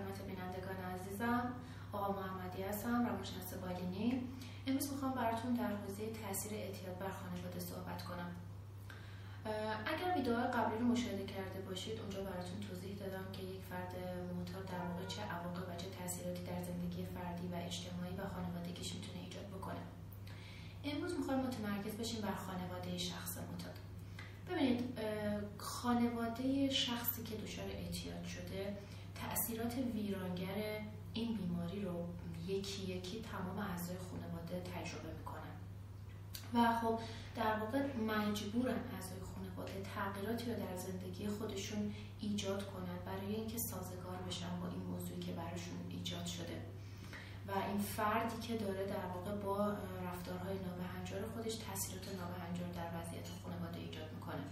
خدمت بینندگان عزیزم آقا محمدی هستم روانشناس بالینی. امروز می‌خوام براتون در حوزه تاثیر اعتیاد بر خانواده صحبت کنم. اگر ویدیو قبلی رو مشاهده کرده باشید اونجا براتون توضیح دادم که یک فرد معتاد در واقع چه عواقب و چه تاثیراتی در زندگی فردی و اجتماعی و خانوادگیش می‌تونه ایجاد بکنه. امروز می‌خوام متمرکز بشیم بر خانواده شخص معتاد. ببینید خانواده شخصی که دچار اعتیاد شده تاثیرات ویرانگر این بیماری رو یکی یکی تمام اعضای خانواده تجربه می‌کنن. و خب در واقع مجبورن اعضای خانواده تغییراتی رو در زندگی خودشون ایجاد کنن برای اینکه سازگار بشن با این موضوعی که براشون ایجاد شده. و این فردی که داره در واقع با رفتارهای نابهنجار خودش تاثیرات نابهنجار در وضعیت خانواده ایجاد می‌کنه.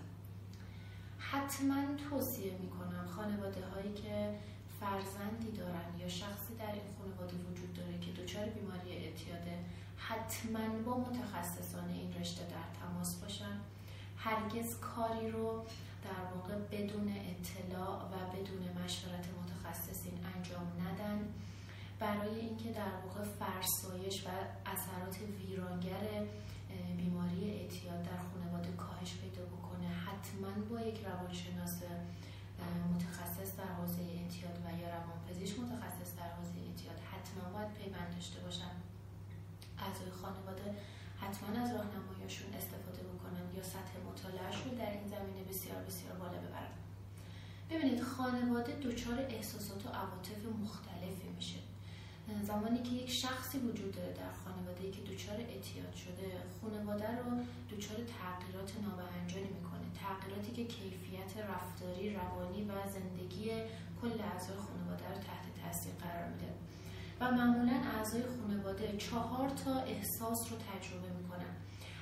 حتما توصیه می‌کنم خانواده هایی که فرزندی دارن یا شخصی در این خانواده وجود داره که دچار بیماری اعتیاده حتما با متخصصان این رشته در تماس باشن؟ هرگز کاری رو در واقع بدون اطلاع و بدون مشورت متخصصین انجام ندن. برای اینکه در واقع فرسایش و اثرات ویرانگر بیماری اعتیاد در خانواده کاهش پیدا بکنه حتما با یک روانشناس متخصص در حوزه اعتیاد و یا روانپزشک متخصص در حوزه اعتیاد حتما باید پیوند داشته باشن. اعضای خانواده حتما از راهنماییشون استفاده بکنن یا سطح مطالعهشون در این زمینه بسیار بسیار بالا ببرن. ببینید خانواده دچار احساسات و عواطف مختلفی میشه. زمانی که یک شخصی وجود داره در خانواده که دچار اعتیاد شده خانواده رو دچار تغییرات نابهنجاری می‌کنه تغییراتی که کیفیت رفتاری روانی و زندگی کل اعضای خانواده رو تحت تاثیر قرار میده. و معمولا اعضای خانواده چهار تا احساس رو تجربه می‌کنن.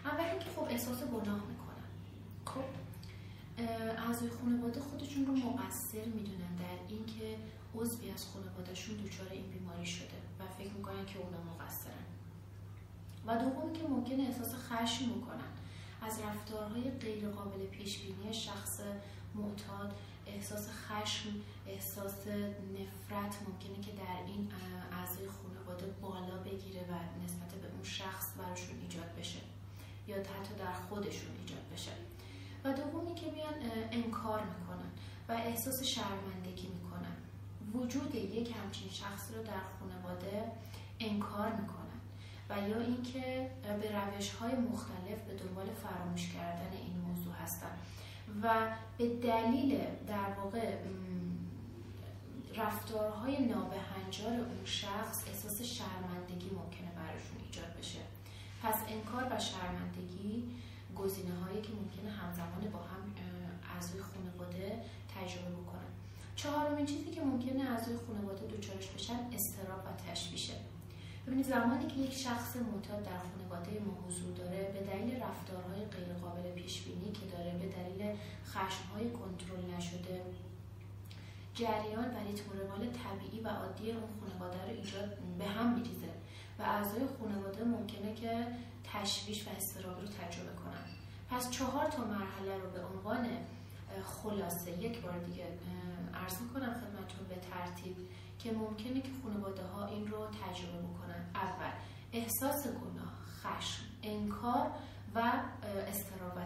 اول اینکه خب احساس گناه می‌کنن. خب اعضای خانواده خودشون رو مقصر می‌دونن در اینکه عضوی از خانوادهشون دچار این بیماری شده و فکر می‌کنن که اونا مقصرن. و دومی که ممکنه احساس خشم می‌کنن از رفتارهای غیر قابل پیش بینی شخص معتاد احساس خشم احساس نفرت ممکنه که در این اعضای خانواده بالا بگیره و نسبت به اون شخص براشون ایجاد بشه یا حتی در خودشون ایجاد بشه. و دومی که میان انکار می‌کنن و احساس شرمندگی می‌کنن. وجود یک همچین شخص رو در خانواده انکار می‌کنن. و یا اینکه به روش های مختلف به دنبال فراموش کردن این موضوع هستن. و به دلیل در واقع رفتارهای نابهنجار اون شخص احساس شرمندگی ممکنه براشون ایجاد بشه. پس انکار و شرمندگی گزینه هایی که ممکنه همزمان با هم اعضای خانواده تجربه بکنن. چهارمین چیزی که ممکنه اعضای خانواده دچارش بشن استراب و تشویشه. ببینید زمانی که یک شخص معتاد در خانواده ما حضور داره به دلیل رفتارهای غیرقابل پیش بینی که داره به دلیل خشمهای کنترل نشده جریان و ریتم روال طبیعی و عادی اون خانواده رو ایجاد به هم میریزه و اعضای خانواده ممکنه که تشویش و استراب رو تجربه کنن. پس چهار تا مرحله رو به عنوان خلاصه یک بار دیگه عرض می‌کنم خدمتتون به ترتیب که ممکنه که خانواده ها این احساس گناه خشم انکار و استراب و